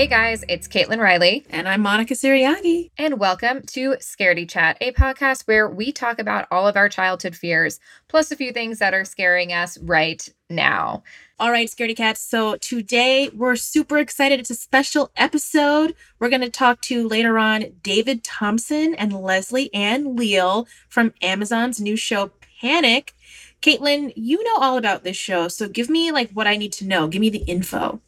Hey guys, it's Kaitlin Reilly. And I'm Monica Siriagi. And welcome to Scaredy Chat, a podcast where we talk about all of our childhood fears, plus a few things that are scaring us right now. All right, Scaredy Cats. So today we're super excited. It's a special episode. We're going to talk to later on David Thompson and Leslie Ann Leal from Amazon's new show, Panic. Kaitlin, you know all about this show, so give me like what I need to know. Give me the info.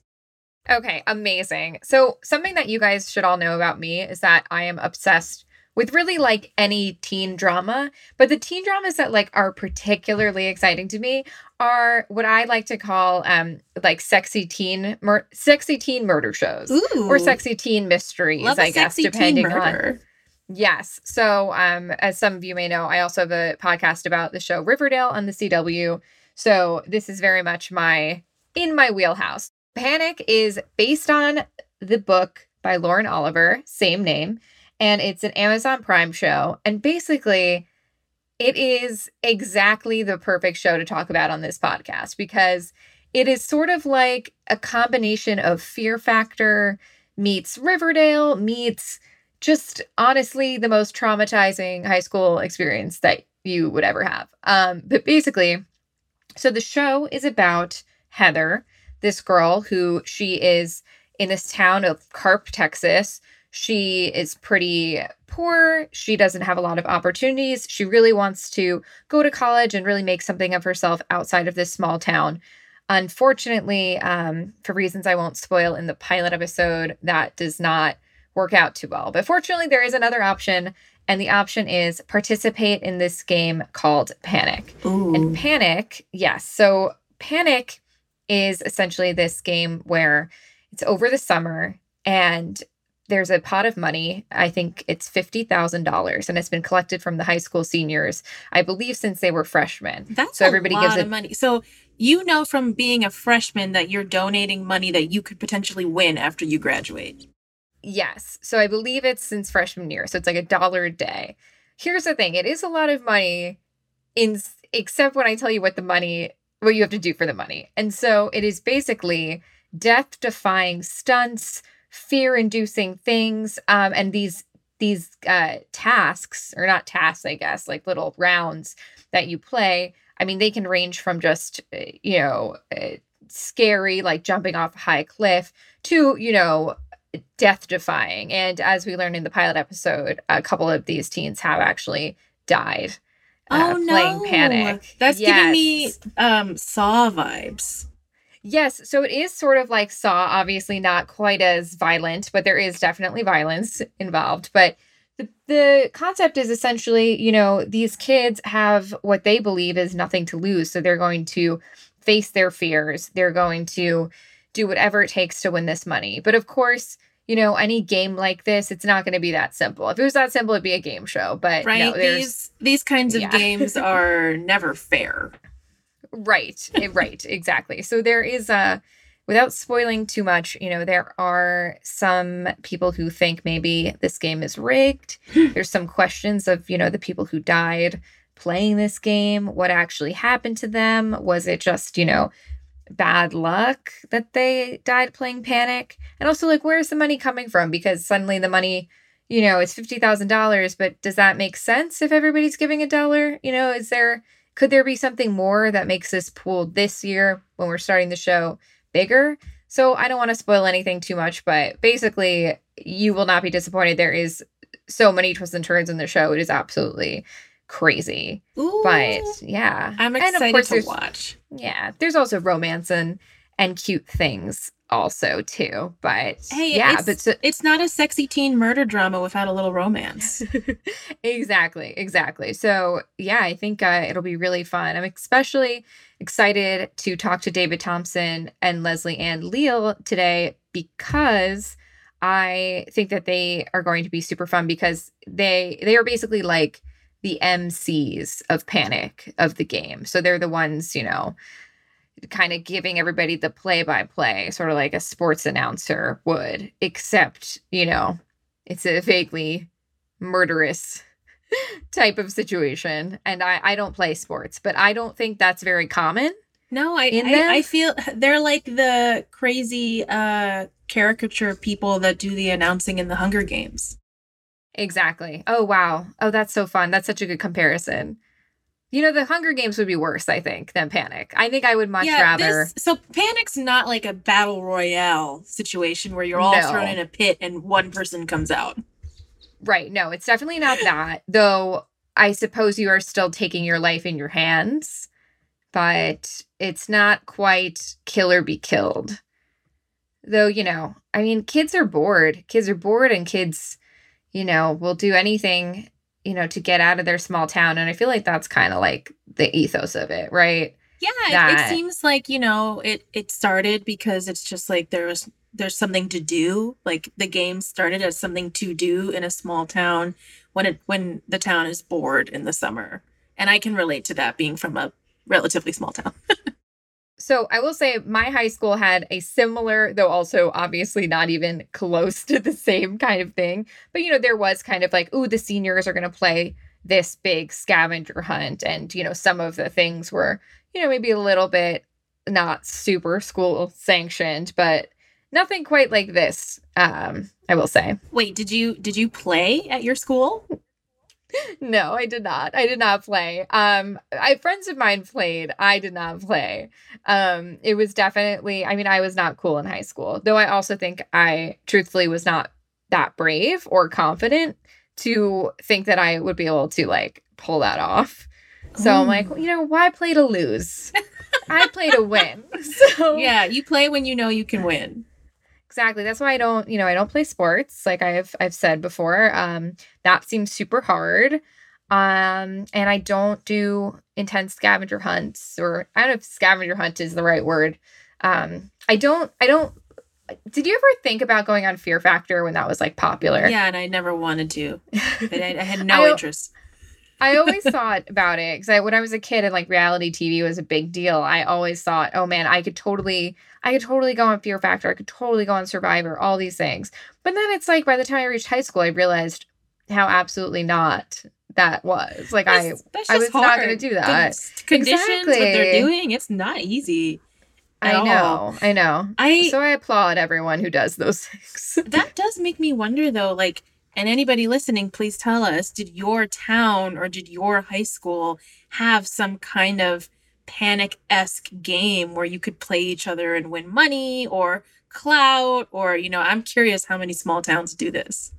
Okay, amazing. So, something that you guys should all know about me is that I am obsessed with really like any teen drama, but the teen dramas that like are particularly exciting to me are what I like to call um like sexy teen mur- sexy teen murder shows Ooh. or sexy teen mysteries, I guess depending on. Yes. So, um, as some of you may know, I also have a podcast about the show Riverdale on the CW. So, this is very much my in my wheelhouse. Panic is based on the book by Lauren Oliver, same name, and it's an Amazon Prime show. And basically, it is exactly the perfect show to talk about on this podcast because it is sort of like a combination of Fear Factor meets Riverdale meets just honestly the most traumatizing high school experience that you would ever have. Um, but basically, so the show is about Heather, this girl who she is in this town of Carp, Texas. She is pretty poor. She doesn't have a lot of opportunities. She really wants to go to college and really make something of herself outside of this small town. Unfortunately, um, for reasons I won't spoil in the pilot episode, that does not work out too well. But fortunately, there is another option, and the option is participate in this game called Panic. Ooh. And Panic, yes. So Panic is essentially this game where it's over the summer and there's a pot of money. I think it's $50,000 and it's been collected from the high school seniors, I believe since they were freshmen. That's so a everybody lot gives of it money. So you know from being a freshman that you're donating money that you could potentially win after you graduate. Yes. So I believe it's since freshman year. So it's like a dollar a day. Here's the thing, it is a lot of money in except when I tell you what the money what you have to do for the money. And so it is basically death defying stunts, fear inducing things, um, and these these uh, tasks or not tasks, I guess, like little rounds that you play. I mean, they can range from just uh, you know uh, scary, like jumping off a high cliff, to you know death defying. And as we learned in the pilot episode, a couple of these teens have actually died. Uh, oh no. playing Panic. That's giving me um Saw vibes. Yes, so it is sort of like Saw, obviously not quite as violent, but there is definitely violence involved. But the, the concept is essentially, you know, these kids have what they believe is nothing to lose. So they're going to face their fears. They're going to do whatever it takes to win this money. But of course, you know, any game like this, it's not going to be that simple. If it was that simple, it'd be a game show. But Right? no, these these kinds of Yeah. games are never fair. Right. eh, right. Exactly. So there is a, without spoiling too much, you know, there are some people who think maybe this game is rigged. There's some questions of, you know, the people who died playing this game. What actually happened to them? Was it just, you know, bad luck that they died playing Panic? And also, like, where's the money coming from? Because suddenly the money, you know, it's $50,000, but does that make sense if everybody's giving a dollar? You know, is there could there be something more that makes this pool this year when we're starting the show bigger? So I don't want to spoil anything too much, but basically, you will not be disappointed. There is so many twists and turns in the show. It is absolutely crazy. Ooh. But yeah, I'm excited to watch. Yeah, there's also romance and and cute things also too. But Hey, yeah, it's, but so, it's not a sexy teen murder drama without a little romance. exactly, exactly. So yeah, I think uh, it'll be really fun. I'm especially excited to talk to David Thompson and Leslie Ann Leal today because I think that they are going to be super fun because they they are basically like the MCs of Panic of the game. So they're the ones, you know, kind of giving everybody the play by play, sort of like a sports announcer would, except, you know, it's a vaguely murderous type of situation. And I, I don't play sports, but I don't think that's very common. No, I I, I feel they're like the crazy uh caricature people that do the announcing in the Hunger Games. Exactly. Oh wow. Oh, that's so fun. That's such a good comparison. You know, the Hunger Games would be worse, I think, than Panic. I think I would much rather. This, so Panic's not like a battle royale situation where you're all No. thrown in a pit and one person comes out. Right. No, it's definitely not that. Though I suppose you are still taking your life in your hands, but it's not quite kill or be killed. Though, you know, I mean, kids are bored. Kids are bored and kids, you know, will do anything, you know, to get out of their small town. And I feel like that's kind of like the ethos of it, right? Yeah, it- That- it seems like you know it. It started because it's just like there was there's something to do. Like the game started as something to do in a small town when it when the town is bored in the summer, and I can relate to that being from a relatively small town. So I will say my high school had a similar, though also obviously not even close to the same kind of thing. But you know, there was kind of like, ooh, the seniors are gonna play this big scavenger hunt. And, you know, some of the things were, you know, maybe a little bit not super school sanctioned, but nothing quite like this, um, I will say. Wait, did you did you play at your school? No, I did not. I did not play. Um, I friends of mine played. I did not play. Um, it was definitely. I mean, I was not cool in high school, though. I also think I, truthfully, was not that brave or confident to think that I would be able to like pull that off. So I'm like, Ooh. you know, why play to lose? I play to win. So Yeah, you play when you know you can win. Exactly. That's why I don't, you know, I don't play sports like I've I've said before. Um that seems super hard. Um and I don't do intense scavenger hunts or I don't know if scavenger hunt is the right word. Um I don't I don't did you ever think about going on Fear Factor when that was like popular? Yeah, and I never wanted to. But I, I had no don't- interest. I always thought about it because I, when I was a kid and like reality TV was a big deal, I always thought, oh man, I could totally, I could totally go on Fear Factor. I could totally go on Survivor, all these things. But then it's like by the time I reached high school, I realized how absolutely not that was. Like I, That's- that's I was not gonna do that. s- conditions, what they're doing, it's not easy. I all. know, I know. I So I applaud everyone who does those things. that does make me wonder though, like, and anybody listening, please tell us, did your town or did your high school have some kind of panic esque game where you could play each other and win money or clout? Or, you know, I'm curious how many small towns do this.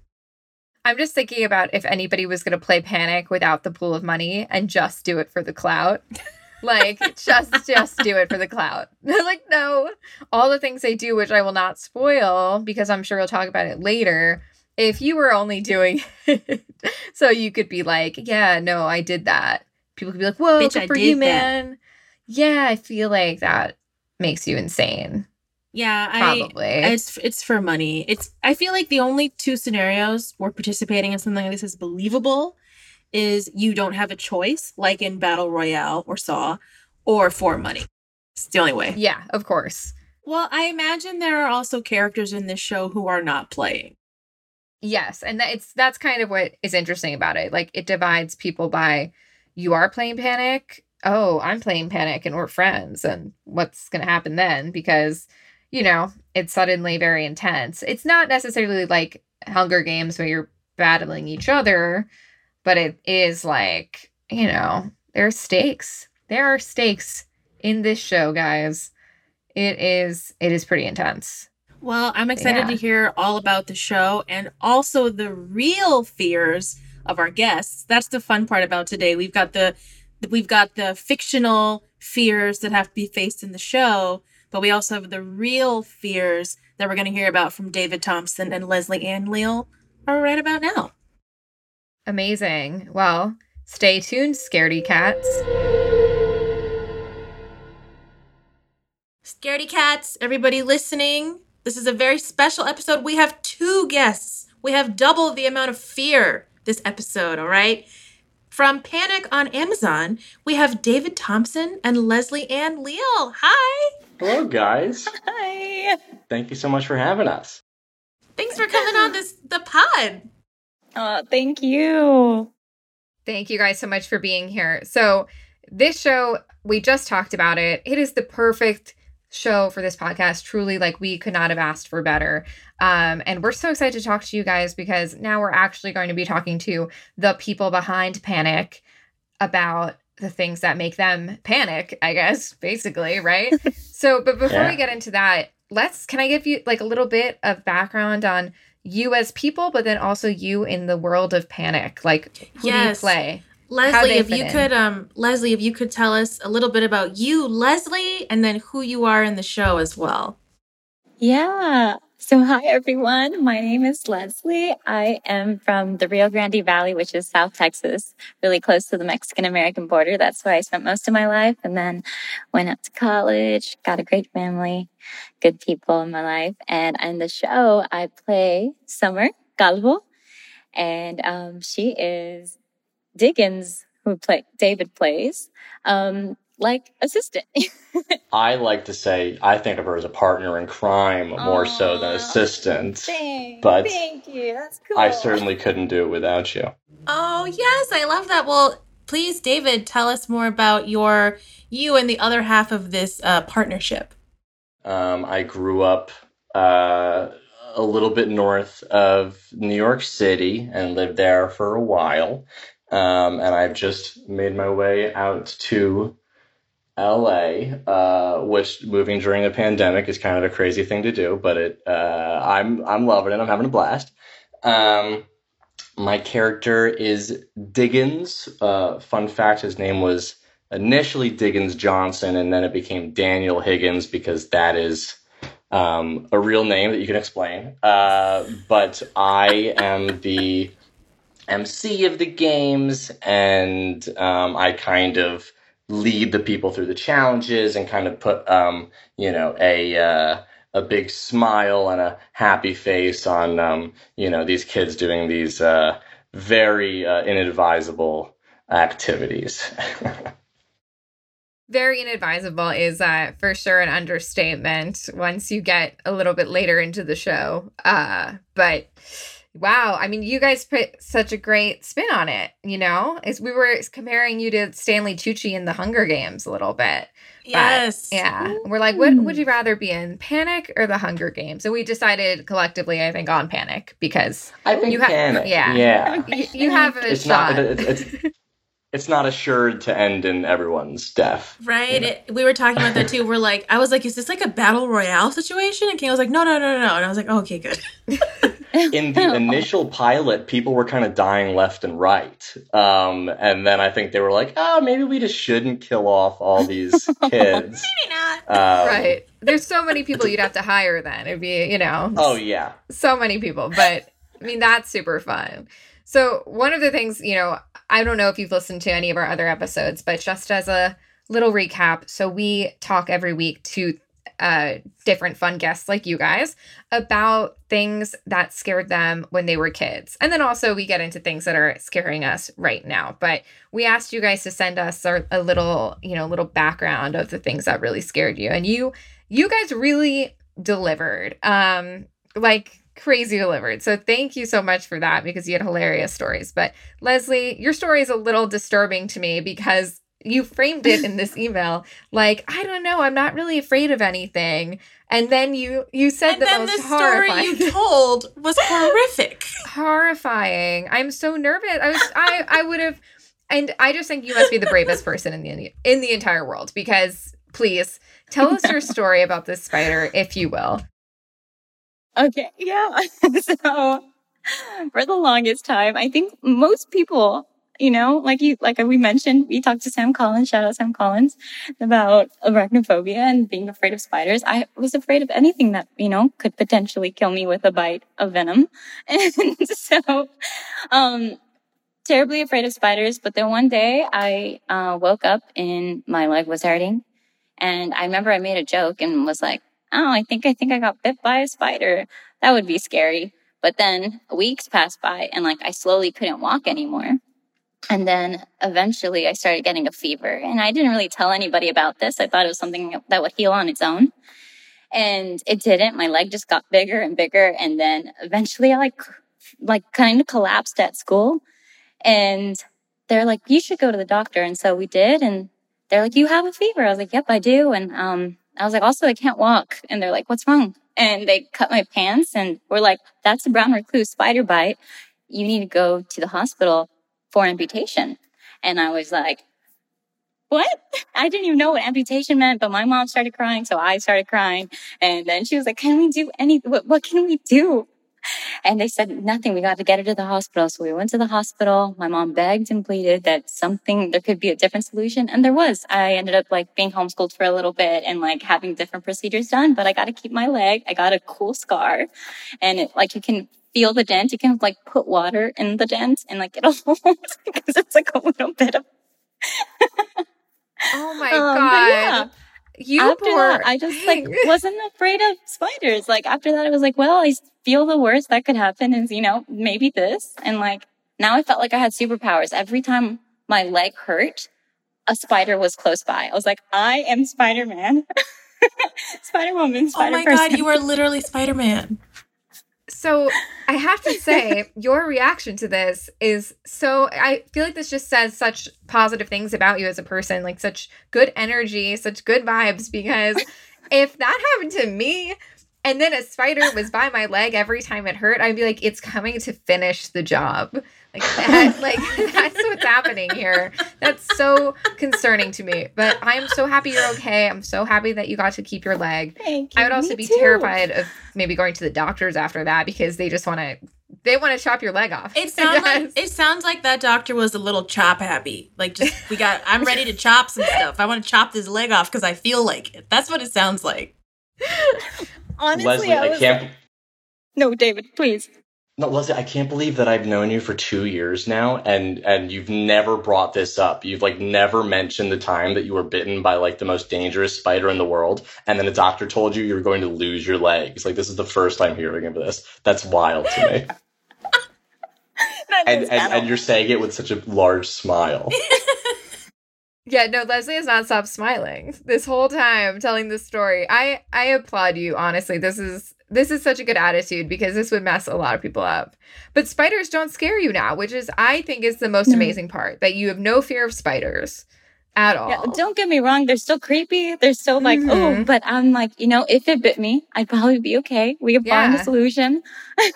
I'm just thinking about if anybody was going to play Panic without the pool of money and just do it for the clout. like just just do it for the clout. like no, all the things they do which I will not spoil because I'm sure we'll talk about it later. If you were only doing it so you could be like, yeah, no, I did that. People could be like, "Whoa, Bitch, good I for you, that. man." Yeah, I feel like that makes you insane. Yeah, I Probably. it's it's for money. It's I feel like the only two scenarios where participating in something like this is believable is you don't have a choice, like in Battle Royale or Saw, or for money. It's the only way. yeah, of course. Well, I imagine there are also characters in this show who are not playing. Yes, and that it's that's kind of what is interesting about it. Like it divides people by you are playing Panic. Oh, I'm playing Panic and we're friends and what's going to happen then because you know, it's suddenly very intense. It's not necessarily like Hunger Games where you're battling each other, but it is like, you know, there are stakes. There are stakes in this show, guys. It is it is pretty intense. Well, I'm excited Yeah. to hear all about the show and also the real fears of our guests. That's the fun part about today. We've got the we've got the fictional fears that have to be faced in the show, but we also have the real fears that we're going to hear about from David Thompson and Leslie Ann Leal are right about now. Amazing. Well, stay tuned, scaredy cats. Scaredy cats, everybody listening. This is a very special episode. We have two guests. We have double the amount of fear this episode, all right? From Panic on Amazon, we have David Thompson and Leslie Ann Leal. Hi. Hello, guys. Hi. Thank you so much for having us. Thanks for coming on this the pod. Uh, thank you. Thank you guys so much for being here. So, this show, we just talked about it. It is the perfect show for this podcast. Truly, like we could not have asked for better. Um, and we're so excited to talk to you guys because now we're actually going to be talking to the people behind Panic about the things that make them panic, I guess, basically, right? so, but before Yeah. we get into that, let's can I give you like a little bit of background on you as people, but then also you in the world of panic? Like, who Yes. do you play? Leslie, if you in. could, um, Leslie, if you could tell us a little bit about you, Leslie, and then who you are in the show as well. Yeah. So, hi everyone. My name is Leslie. I am from the Rio Grande Valley, which is South Texas, really close to the Mexican American border. That's where I spent most of my life. And then went up to college, got a great family, good people in my life. And in the show, I play Summer Galvo. And um, she is Diggins, who play, David plays, um, like assistant. I like to say I think of her as a partner in crime more so than assistant. Thank, But thank you. That's cool. I certainly couldn't do it without you. Oh, yes, I love that. Well, please, David, tell us more about your you and the other half of this uh, partnership. Um, I grew up uh, a little bit north of New York City and lived there for a while. Um, and I've just made my way out to LA, uh, which moving during a pandemic is kind of a crazy thing to do, but it, uh, I'm, I'm loving it. I'm having a blast. Um, my character is Diggins. Uh, fun fact, his name was initially Diggins Johnson, and then it became Daniel Higgins because that is um, a real name that you can explain. Uh, but I am the MC of the games, and um, I kind of lead the people through the challenges and kind of put, um, you know, a uh, a big smile and a happy face on, um, you know, these kids doing these uh, very uh, inadvisable activities. Very inadvisable is uh, for sure an understatement once you get a little bit later into the show. Uh, but wow, I mean, you guys put such a great spin on it. You know, as we were comparing you to Stanley Tucci in the Hunger Games a little bit. Yes. Yeah, we're like, what would you rather be in, Panic or the Hunger Games? And we decided collectively, I think, on Panic because I think You ha- panic. yeah. yeah. you, you have a It's shot. not. It's, it's it's not assured to end in everyone's death. Right. Yeah. It, we were talking about that too. We're like, I was like, is this like a battle royale situation? And King was like, no, no, no, no, no. And I was like, oh, okay, good. in the initial pilot, people were kind of dying left and right. Um, and then I think they were like, oh, maybe we just shouldn't kill off all these kids. Maybe not. Um, right. There's so many people you'd have to hire then. It'd be, you know, Oh, yeah. so many people. But I mean, that's super fun. So, one of the things, you know, I don't know if you've listened to any of our other episodes, but just as a little recap, so we talk every week to uh, different fun guests like you guys about things that scared them when they were kids. And then also we get into things that are scaring us right now. But we asked you guys to send us our, a little, you know, little background of the things that really scared you. And you you guys really delivered. Um like crazy delivered. So thank you so much for that because you had hilarious stories. But Leslie, your story is a little disturbing to me because you framed it in this email like I don't know, I'm not really afraid of anything. And then you you said And the then most the story you told was horrific. horrifying. I'm so nervous. I was I I would have and I just think you must be the bravest person in the in the entire world because please tell us your story about this spider if you will. Okay, yeah. so for the longest time, I think most people, you know, like you, like we mentioned, we talked to Sam Collins, shout out Sam Collins, about arachnophobia and being afraid of spiders. I was afraid of anything that, you know, could potentially kill me with a bite of venom. And so, um, terribly afraid of spiders. But then one day I, uh, woke up and my leg was hurting. And I remember I made a joke and was like, oh, I think I think I got bit by a spider. That would be scary. But then weeks passed by and like I slowly couldn't walk anymore. And then eventually I started getting a fever and I didn't really tell anybody about this. I thought it was something that would heal on its own. And it didn't. My leg just got bigger and bigger. And then eventually I like, like kind of collapsed at school. And they're like, you should go to the doctor. And so we did. And they're like, you have a fever. I was like, yep, I do. And, um, I was like, also, I can't walk. And they're like, what's wrong? And they cut my pants and were like, that's a brown recluse spider bite. You need to go to the hospital for amputation. And I was like, what? I didn't even know what amputation meant, but my mom started crying. So I started crying. And then she was like, can we do anything? What, what can we do? And they said, nothing. We got to get her to the hospital. So we went to the hospital. My mom begged and pleaded that something, there could be a different solution. And there was. I ended up like being homeschooled for a little bit and like having different procedures done, but I got to keep my leg. I got a cool scar and it, like you can feel the dent. You can like put water in the dent and like it'll because it's like a little bit of. oh my Um, god. yeah. You after poor that, I just like wasn't afraid of spiders. Like after that, I was like, well, I feel the worst that could happen is, you know, maybe this. And like now I felt like I had superpowers. Every time my leg hurt, a spider was close by. I was like, I am Spider Man, Spider Woman, Oh my Person. god, you are literally Spider Man. So I have to say, your reaction to this is so. I feel like this just says such positive things about you as a person, like such good energy, such good vibes. Because if that happened to me, and then a spider was by my leg every time it hurt, I'd be like, it's coming to finish the job. Like that, like that's what's happening here. That's so concerning to me. But I'm so happy you're okay. I'm so happy that you got to keep your leg. Thank you. I would also Me be too. terrified of maybe going to the doctors after that because they just want to they want to chop your leg off. It sounds like it sounds like that doctor was a little chop happy. Like just we got I'm ready to chop some stuff. I want to chop this leg off because I feel like it. That's what it sounds like. Honestly, Leslie, I I can't. no, David, please. No, Leslie, I can't believe that I've known you for two years now, and and you've never brought this up. You've like never mentioned the time that you were bitten by like the most dangerous spider in the world, and then a doctor told you you were going to lose your legs. Like this is the first time hearing of this. That's wild to me. And, and and you're saying it with such a large smile. Yeah, no, Leslie has not stopped smiling this whole time telling this story. I I applaud you, honestly. This is this is such a good attitude because this would mess a lot of people up. But spiders don't scare you now, which is I think is the most No. amazing part that you have no fear of spiders at all. Yeah, don't get me wrong. They're still creepy. They're still like, oh, Mhm. but I'm like, you know, if it bit me, I'd probably be okay. We have find Yeah. a solution.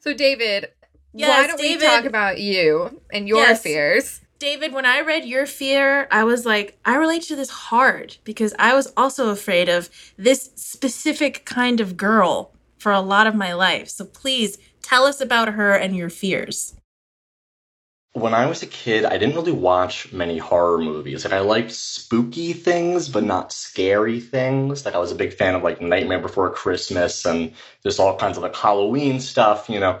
So David, why Yes, don't we talk about you and your Yes. fears? David, when I read your fear, I was like, I relate to this hard because I was also afraid of this specific kind of girl for a lot of my life. So please tell us about her and your fears. when I was a kid, I didn't really watch many horror movies. Like I liked spooky things, but not scary things. Like I was a big fan of like Nightmare Before Christmas and just all kinds of like Halloween stuff, you know.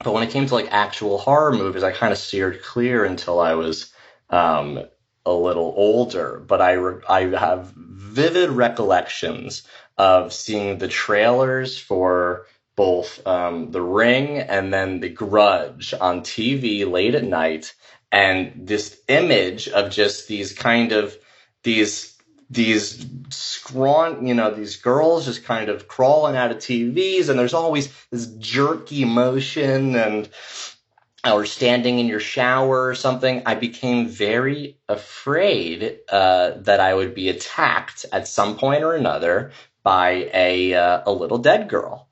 But when it came to like actual horror movies, I kind of steered clear until I was um, a little older. But I re- I have vivid recollections of seeing the trailers for both um, The Ring and then The Grudge on TV late at night, and this image of just these kind of these these scrawn, you know, these girls just kind of crawling out of TVs, and there's always this jerky motion, and or standing in your shower or something. I became very afraid uh, that I would be attacked at some point or another by a uh, a little dead girl.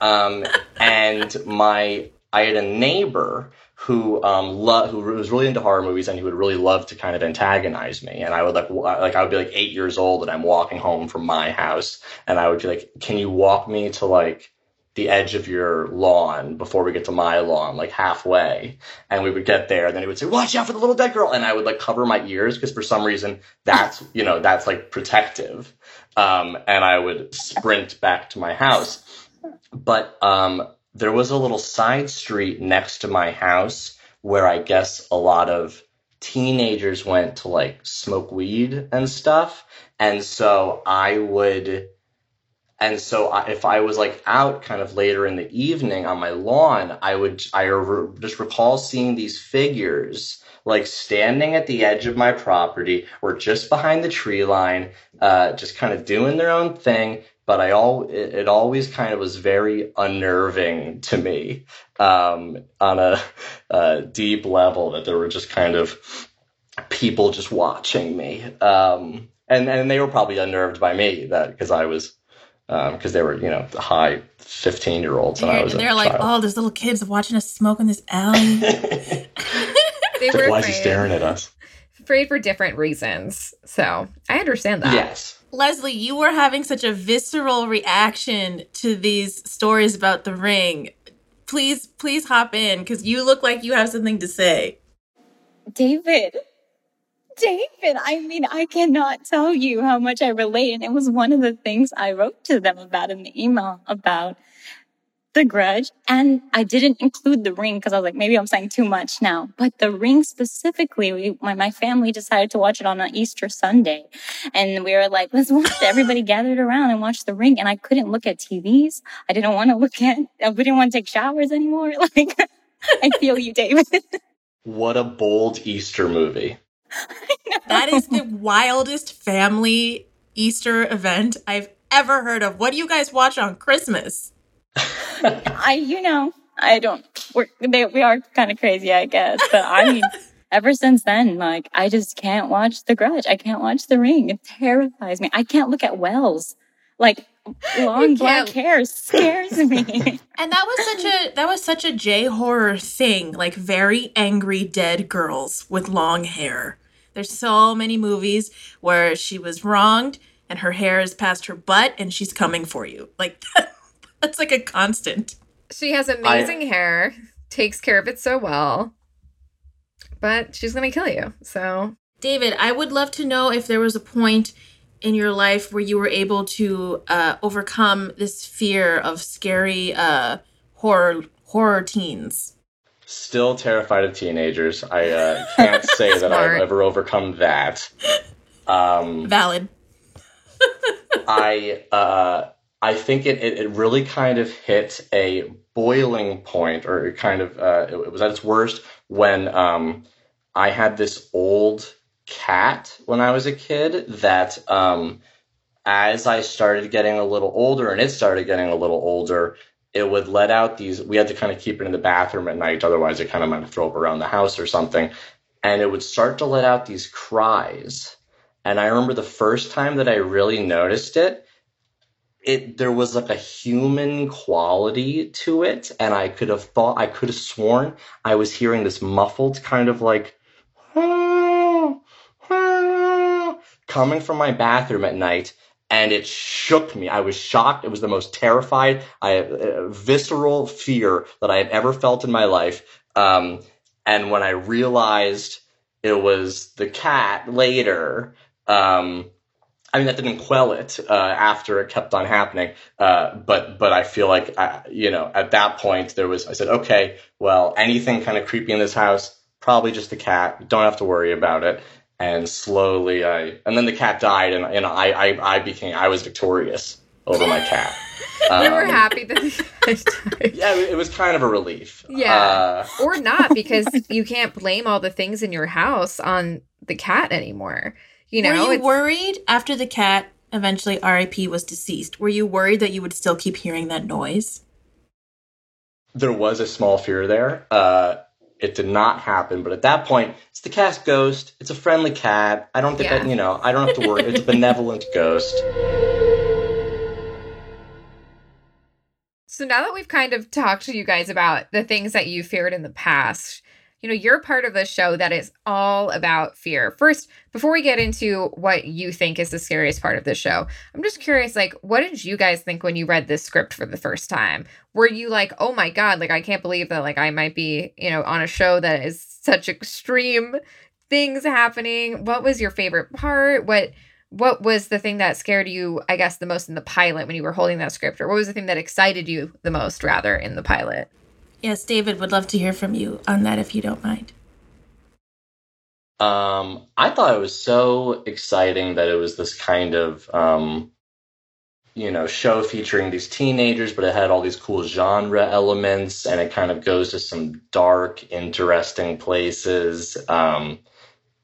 Um, and my I had a neighbor who um lo- who was really into horror movies and he would really love to kind of antagonize me. And I would like w- like I would be like 8 years old and I'm walking home from my house and I would be like can you walk me to like the edge of your lawn before we get to my lawn like halfway? And we would get there and then he would say watch out for the little dead girl. And I would like cover my ears because for some reason that's you know that's like protective um and I would sprint back to my house. But um, there was a little side street next to my house where I guess a lot of teenagers went to like smoke weed and stuff. And so I would, and so I, if I was like out kind of later in the evening on my lawn, I would, I re- just recall seeing these figures like standing at the edge of my property or just behind the tree line, uh, just kind of doing their own thing but I all it, it always kind of was very unnerving to me um, on a, a deep level that there were just kind of people just watching me. Um, and and they were probably unnerved by me that because I was because um, they were you know high fifteen year olds and, and I was. And they're like, child. oh, there's little kids watching us smoke in this alley. they were Why is afraid, he staring at us? afraid for different reasons. So I understand that. Yes. Leslie, you were having such a visceral reaction to these stories about the ring. Please, please hop in because you look like you have something to say. David, David, I mean, I cannot tell you how much I relate. And it was one of the things I wrote to them about in the email about the grudge. And I didn't include the ring because I was like, maybe I'm saying too much now. But the ring specifically, we, my, my family decided to watch it on an Easter Sunday. And we were like, let's watch it. Everybody gathered around and watched the ring. And I couldn't look at TVs. I didn't want to look at, I didn't want to take showers anymore. Like, I feel you, David. What a bold Easter movie. That is the wildest family Easter event I've ever heard of. What do you guys watch on Christmas? I, you know, I don't, we're, they, we are kind of crazy, I guess. But I mean, ever since then, like, I just can't watch The Grudge. I can't watch The Ring. It terrifies me. I can't look at Wells. Like, long black hair scares me. And that was such a that was such a J horror thing, like very angry dead girls with long hair. There's so many movies where she was wronged and her hair is past her butt and she's coming for you. Like that's like a constant. She has amazing hair, takes care of it so well, but she's going to kill you. So David, I would love to know if there was a point in your life where you were able to uh, overcome this fear of scary uh, horror horror teens. Still terrified of teenagers. I uh, can't say that I've ever overcome that. Um, Valid. I uh, I think it, it, it really kind of hit a boiling point, or it kind of uh, it, it was at its worst when um, I had this old cat when I was a kid that um, as I started getting a little older and it started getting a little older, it would let out these. We had to kind of keep it in the bathroom at night, otherwise it kind of might throw up around the house or something. And it would start to let out these cries. And I remember the first time that I really noticed it, it there was like a human quality to it, and I could have thought I could have sworn I was hearing this muffled kind of like coming from my bathroom at night and it shook me. I was shocked. It was the most terrified, I uh, visceral fear that I had ever felt in my life. Um, and when I realized it was the cat later, um, I mean that didn't quell it uh, after it kept on happening. Uh, but but I feel like I, you know at that point there was I said okay well anything kind of creepy in this house probably just the cat don't have to worry about it and slowly I and then the cat died and and I I, I became I was victorious over my cat. we were Um, happy that died. Yeah, it was kind of a relief. Yeah. Uh, Or not, because you can't blame all the things in your house on the cat anymore. You know, were you worried after the cat eventually RIP was deceased? Were you worried that you would still keep hearing that noise? there was a small fear there. Uh, it did not happen, but at that point, it's the cat's ghost. It's a friendly cat. I don't think Yeah. that you know. I don't have to worry. It's a benevolent ghost. So now that we've kind of talked to you guys about the things that you feared in the past, you know, you're part of the show that is all about fear. First, before we get into what you think is the scariest part of the show, I'm just curious like what did you guys think when you read this script for the first time? Were you like, "Oh my god, like I can't believe that like I might be, you know, on a show that is such extreme things happening." What was your favorite part? What what was the thing that scared you, I guess, the most in the pilot when you were holding that script? Or what was the thing that excited you the most, rather, in the pilot? Yes, David would love to hear from you on that if you don't mind. Um, I thought it was so exciting that it was this kind of, um, you know, show featuring these teenagers, but it had all these cool genre elements, and it kind of goes to some dark, interesting places, um,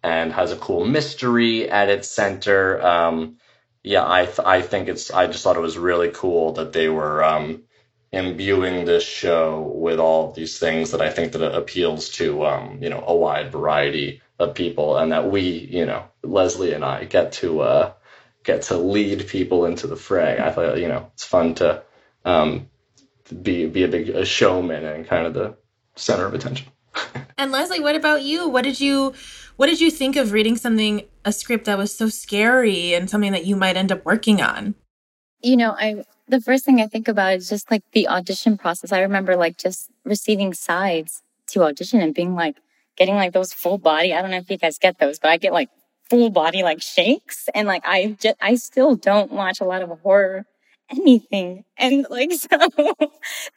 and has a cool mystery at its center. Um, yeah, I th- I think it's. I just thought it was really cool that they were um, imbuing this show with all of these things that I think that it appeals to, um, you know, a wide variety of people, and that we, you know, Leslie and I get to uh, get to lead people into the fray. I thought, you know, it's fun to um, be be a big a showman and kind of the center of attention. and Leslie, what about you? What did you what did you think of reading something a script that was so scary and something that you might end up working on? You know, I the first thing I think about is just like the audition process. I remember like just receiving sides to audition and being like getting like those full body. I don't know if you guys get those, but I get like full body like shakes and like I just I still don't watch a lot of horror anything. And like, so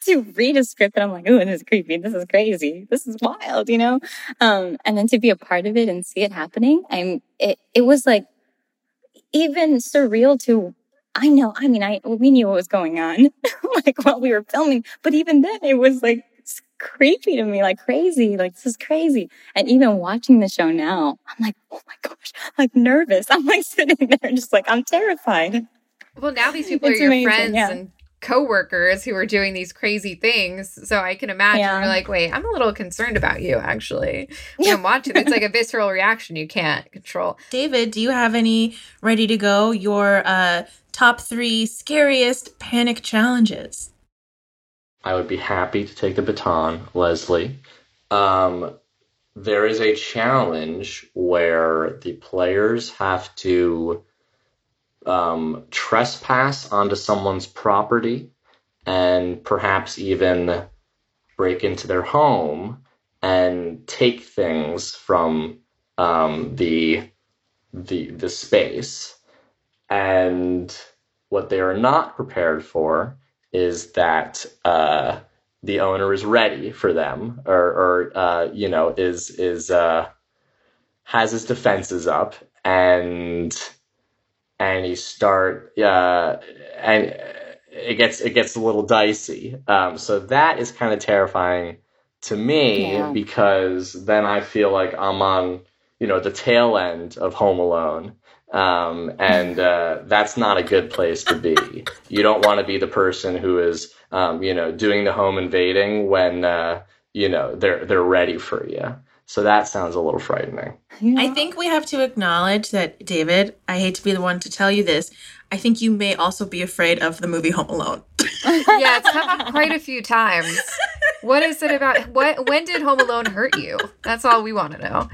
to read a script and I'm like, oh, this is creepy. This is crazy. This is wild, you know? Um, and then to be a part of it and see it happening, I'm, it, it was like even surreal to, I know, I mean, I, we knew what was going on, like while we were filming, but even then it was like, creepy to me, like crazy, like this is crazy. And even watching the show now, I'm like, oh my gosh, like nervous. I'm like sitting there and just like, I'm terrified. Well, now these people it's are your amazing, friends yeah. and coworkers who are doing these crazy things. So I can imagine yeah. you're like, wait, I'm a little concerned about you actually. When yeah. I'm watching, it's like a visceral reaction you can't control. David, do you have any ready to go? Your uh, top three scariest panic challenges? I would be happy to take the baton, Leslie. Um, there is a challenge where the players have to um, trespass onto someone's property and perhaps even break into their home and take things from um, the the the space. And what they are not prepared for is that uh, the owner is ready for them, or, or uh, you know, is is uh, has his defenses up and and you start uh, and it gets it gets a little dicey. Um, so that is kind of terrifying to me yeah. because then I feel like I'm on you know the tail end of Home Alone. Um, and uh, that's not a good place to be. You don't want to be the person who is, um, you know, doing the home invading when uh, you know they're they're ready for you. So that sounds a little frightening. Yeah. I think we have to acknowledge that, David, I hate to be the one to tell you this. I think you may also be afraid of the movie Home Alone. yeah, it's come up quite a few times. What is it about? What? When did Home Alone hurt you? That's all we want to know.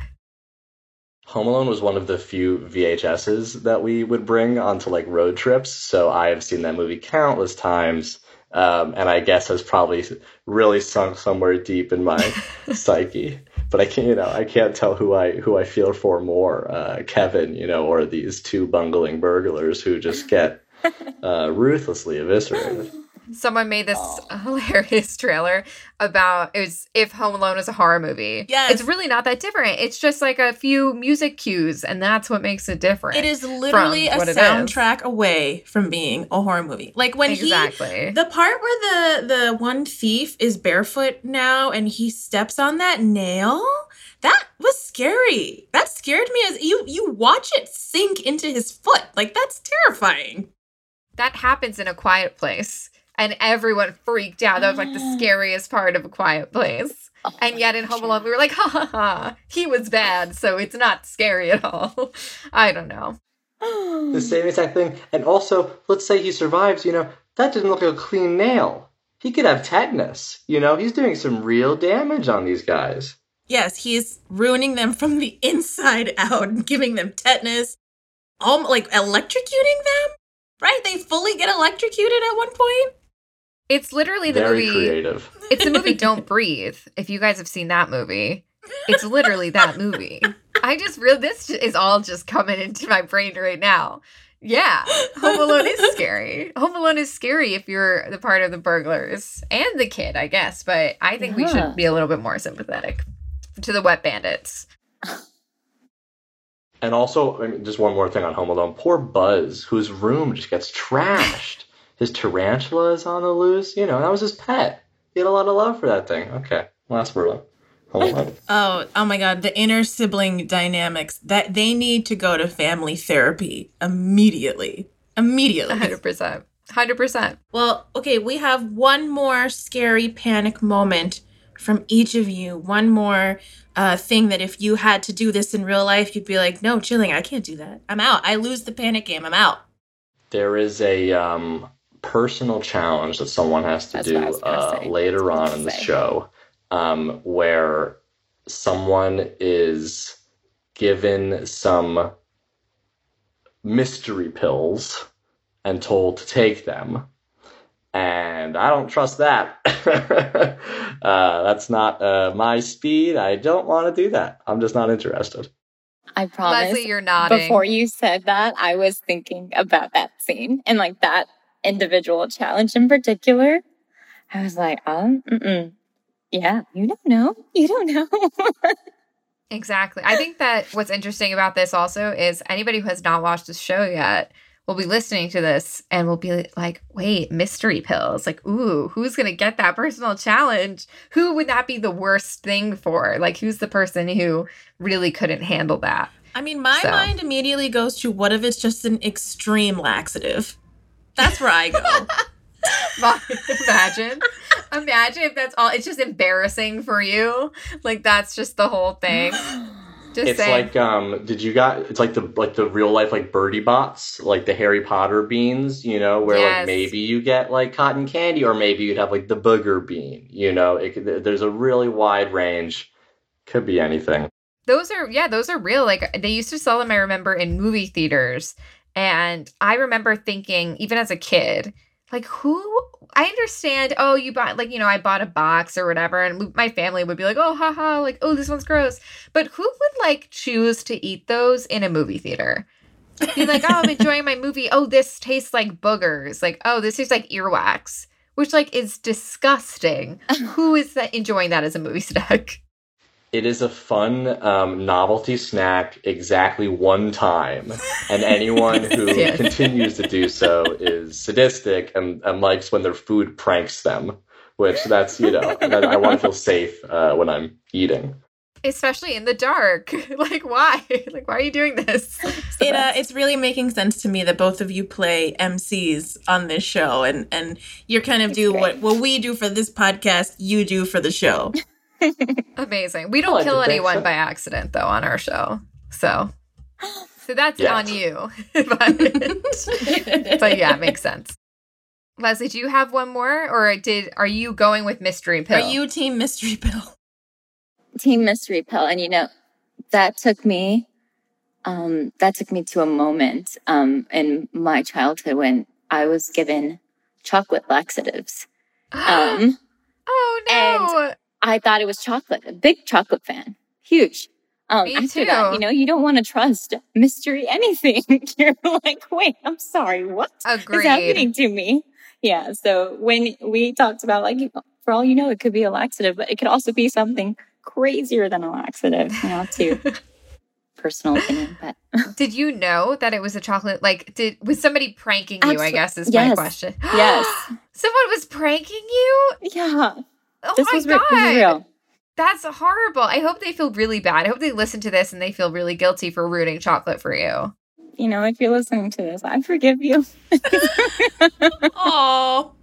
Home Alone was one of the few VHSs that we would bring onto like road trips. So I have seen that movie countless times. Um, and I guess has probably really sunk somewhere deep in my psyche but I can't, you know, I can't tell who I who I feel for more, uh, Kevin, you know, or these two bungling burglars who just get uh, ruthlessly eviscerated. Someone made this oh. hilarious trailer about it was if Home Alone is a horror movie. Yes. It's really not that different. It's just like a few music cues, and that's what makes it different. It is literally a soundtrack away from being a horror movie. Like when exactly. he the part where the the one thief is barefoot now and he steps on that nail. That was scary. That scared me as you you watch it sink into his foot. Like that's terrifying. That happens in a quiet place and everyone freaked out. That was like the scariest part of A Quiet Place. Oh and yet in Home Alone, we were like, ha ha ha, he was bad, so it's not scary at all. I don't know. the same exact thing. And also, let's say he survives, you know, that didn't look like a clean nail. He could have tetanus. You know, he's doing some real damage on these guys. Yes, he's ruining them from the inside out, giving them tetanus, um, like electrocuting them. Right? They fully get electrocuted at one point. It's literally the Very movie. creative. It's the movie Don't Breathe. If you guys have seen that movie, it's literally that movie. I just real this is all just coming into my brain right now. Yeah, Home Alone is scary. Home Alone is scary if you're the part of the burglars and the kid, I guess. But I think yeah. we should be a little bit more sympathetic to the wet bandits. And also, I mean, just one more thing on Home Alone. Poor Buzz, whose room just gets trashed his tarantula is on the loose. You know, that was his pet. He had a lot of love for that thing. Okay, last word. oh, oh my God! The inner sibling dynamics that they need to go to family therapy immediately. Immediately, hundred percent, hundred percent. Well, okay, we have one more scary panic moment from each of you one more uh, thing that if you had to do this in real life, you'd be like, no, chilling, I can't do that. I'm out. I lose the panic game. I'm out. There is a um, personal challenge that someone has to That's do uh, later That's what I was on in the say. show um, where someone is given some mystery pills and told to take them. And I don't trust that. uh, that's not uh, my speed. I don't want to do that. I'm just not interested. I promise. Leslie, you're nodding. Before you said that, I was thinking about that scene and like that individual challenge in particular. I was like, um, mm-mm. yeah, you don't know. You don't know. Exactly. I think that what's interesting about this also is anybody who has not watched this show yet will be listening to this and will be like, wait, mystery pills. Like, ooh, who's going to get that personal challenge? Who would that be the worst thing for? Like, who's the person who really couldn't handle that? I mean, my So. mind immediately goes to what if it's just an extreme laxative? That's where I go. Imagine. Imagine if that's all. It's just embarrassing for you. Like, that's just the whole thing. Just it's saying. like um did you got it's like the like the real life like Bertie Bott's like the harry potter beans you know where Yes. like maybe you get like cotton candy or maybe you'd have like the booger bean you know it could, there's a really wide range could be anything Those are yeah, those are real. Like they used to sell them I remember in movie theaters. And I remember thinking even as a kid, like who I understand, oh, you bought like, you know, I bought a box or whatever and my family would be like, "Oh, haha, like, oh, this one's gross." But who would like choose to eat those in a movie theater? Be like, "Oh, I'm enjoying my movie. Oh, this tastes like boogers." Like, "Oh, this tastes like earwax." Which like is disgusting. who is that enjoying that as a movie snack? It is a fun um, novelty snack exactly one time and anyone who Yes. continues to do so is sadistic and, and likes when their food pranks them which that's you know that i want to feel safe uh, when i'm eating especially in the dark. like why? Like why are you doing this? it uh, it's really making sense to me that both of you play MCs on this show, and and you're kind of do what what we do for this podcast, you do for the show. Amazing. We don't kill anyone so. by accident though on our show. So so that's Yeah. on you. but, but yeah, it makes sense. Leslie, do you have one more or did are you going with mystery pill? Are you team mystery pill? Team Mystery Pill. And you know, that took me, um, that took me to a moment, um, in my childhood when I was given chocolate laxatives. Um, Oh no. I thought it was chocolate, a big chocolate fan, huge. Um, Me after that, too. you know, you don't want to trust mystery anything. You're like, wait, I'm sorry, what is Agreed. happening to me? Yeah. So when we talked about like, you- for all you know, it could be a laxative, but it could also be something crazier than a laxative, you know, too. Personal opinion, but Did you know that it was a chocolate like did was somebody pranking you, I guess is my question. Yes. Someone was pranking you? yeah, Oh this my was, re- god. this is real. That's horrible. I hope they feel really bad. I hope they listen to this and they feel really guilty for ruining chocolate for you. You know, if you're listening to this, I forgive you. Oh,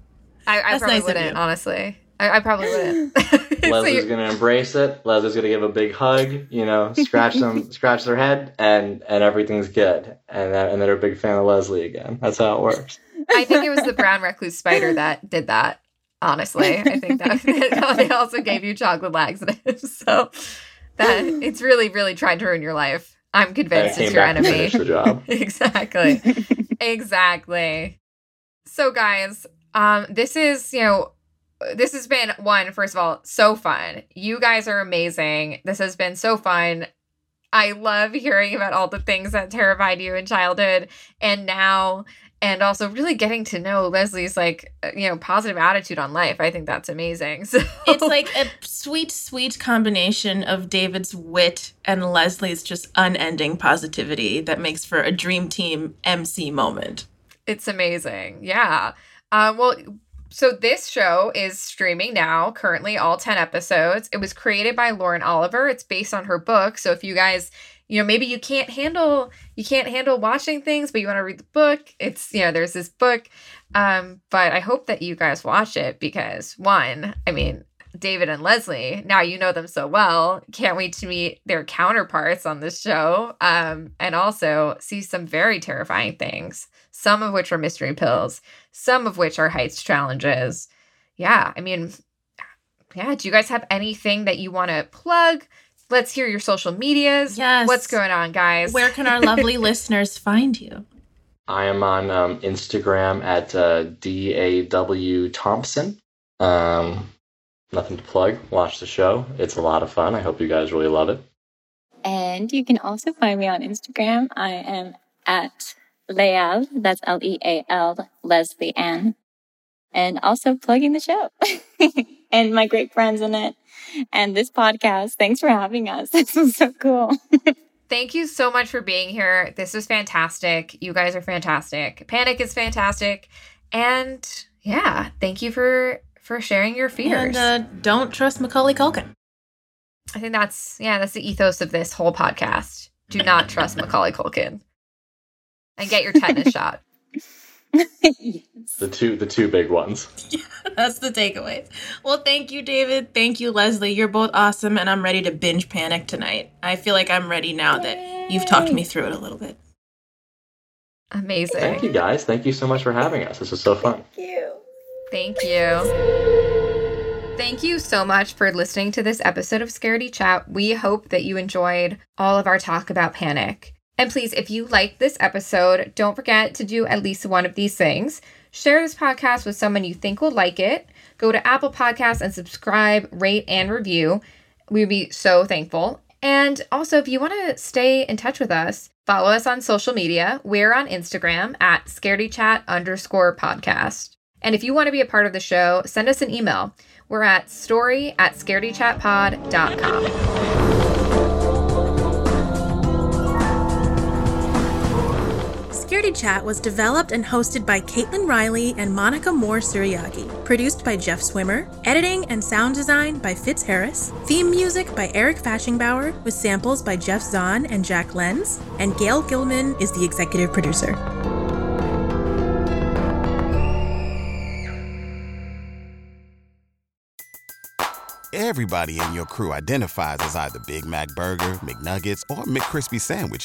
I, I probably nice wouldn't, honestly. I, I probably wouldn't. Leslie's you're- gonna embrace it. Leslie's gonna give a big hug, you know, scratch them, scratch their head, and and everything's good. And that, and they're a big fan of Leslie again. That's how it works. I think it was the brown recluse spider that did that. Honestly, I think that they also gave you chocolate laxatives. So that it's really, really tried to ruin your life. I'm convinced it's your enemy. finish the job. exactly. exactly. So guys, um this is, you know, this has been one first of all so fun. You guys are amazing. This has been so fun. I love hearing about all the things that terrified you in childhood and now and also really getting to know Leslie's like, uh, you know, positive attitude on life. I think that's amazing. So it's like a sweet, sweet combination of David's wit and Leslie's just unending positivity that makes for a dream team MC moment. It's amazing. Yeah. Uh, well, so this show is streaming now, currently all 10 episodes. It was created by Lauren Oliver. It's based on her book. So if you guys, you know, maybe you can't handle you can't handle watching things, but you want to read the book, it's, you know, there's this book. Um, but I hope that you guys watch it because one, I mean, David and Leslie. Now you know them so well. Can't wait to meet their counterparts on this show. Um, and also see some very terrifying things, some of which are mystery pills, some of which are heights challenges. Yeah, I mean, yeah, do you guys have anything that you want to plug? Let's hear your social medias. Yes. What's going on, guys? Where can our lovely listeners find you? I am on um, Instagram at uh, DAW Thompson. Um, nothing to plug. Watch the show. It's a lot of fun. I hope you guys really love it. And you can also find me on Instagram. I am at Leal. That's L E A L Leslie Ann. And also plugging the show and my great friends in it and this podcast. Thanks for having us. This was so cool. Thank you so much for being here. This was fantastic. You guys are fantastic. Panic is fantastic. And yeah, thank you for for sharing your fears. And uh, don't trust Macaulay Culkin. I think that's yeah, that's the ethos of this whole podcast. Do not trust Macaulay Culkin. And get your tetanus shot. Yes. The two the two big ones. That's the takeaways. Well, thank you, David. Thank you, Leslie. You're both awesome, and I'm ready to binge panic tonight. I feel like I'm ready now that you've talked me through it a little bit. Amazing. Thank you guys. Thank you so much for having us. This was so fun. Thank you. Thank you. Thank you so much for listening to this episode of Scaredy Chat. We hope that you enjoyed all of our talk about panic. And please, if you like this episode, don't forget to do at least one of these things. Share this podcast with someone you think will like it. Go to Apple Podcasts and subscribe, rate, and review. We'd be so thankful. And also, if you want to stay in touch with us, follow us on social media. We're on Instagram at scaredychat underscore podcast. And if you want to be a part of the show, send us an email. We're at story at scaredychatpod.com. Scaredy Chat was developed and hosted by Kaitlin Reilly and Monica Moore Suriagi. Produced by Jeff Swimmer. Editing and sound design by Fitz Harris. Theme music by Eric Fashingbauer with samples by Jeff Zahn and Jack Lenz. And Gail Gilman is the executive producer. Everybody in your crew identifies as either Big Mac Burger, McNuggets, or McCrispy Sandwich.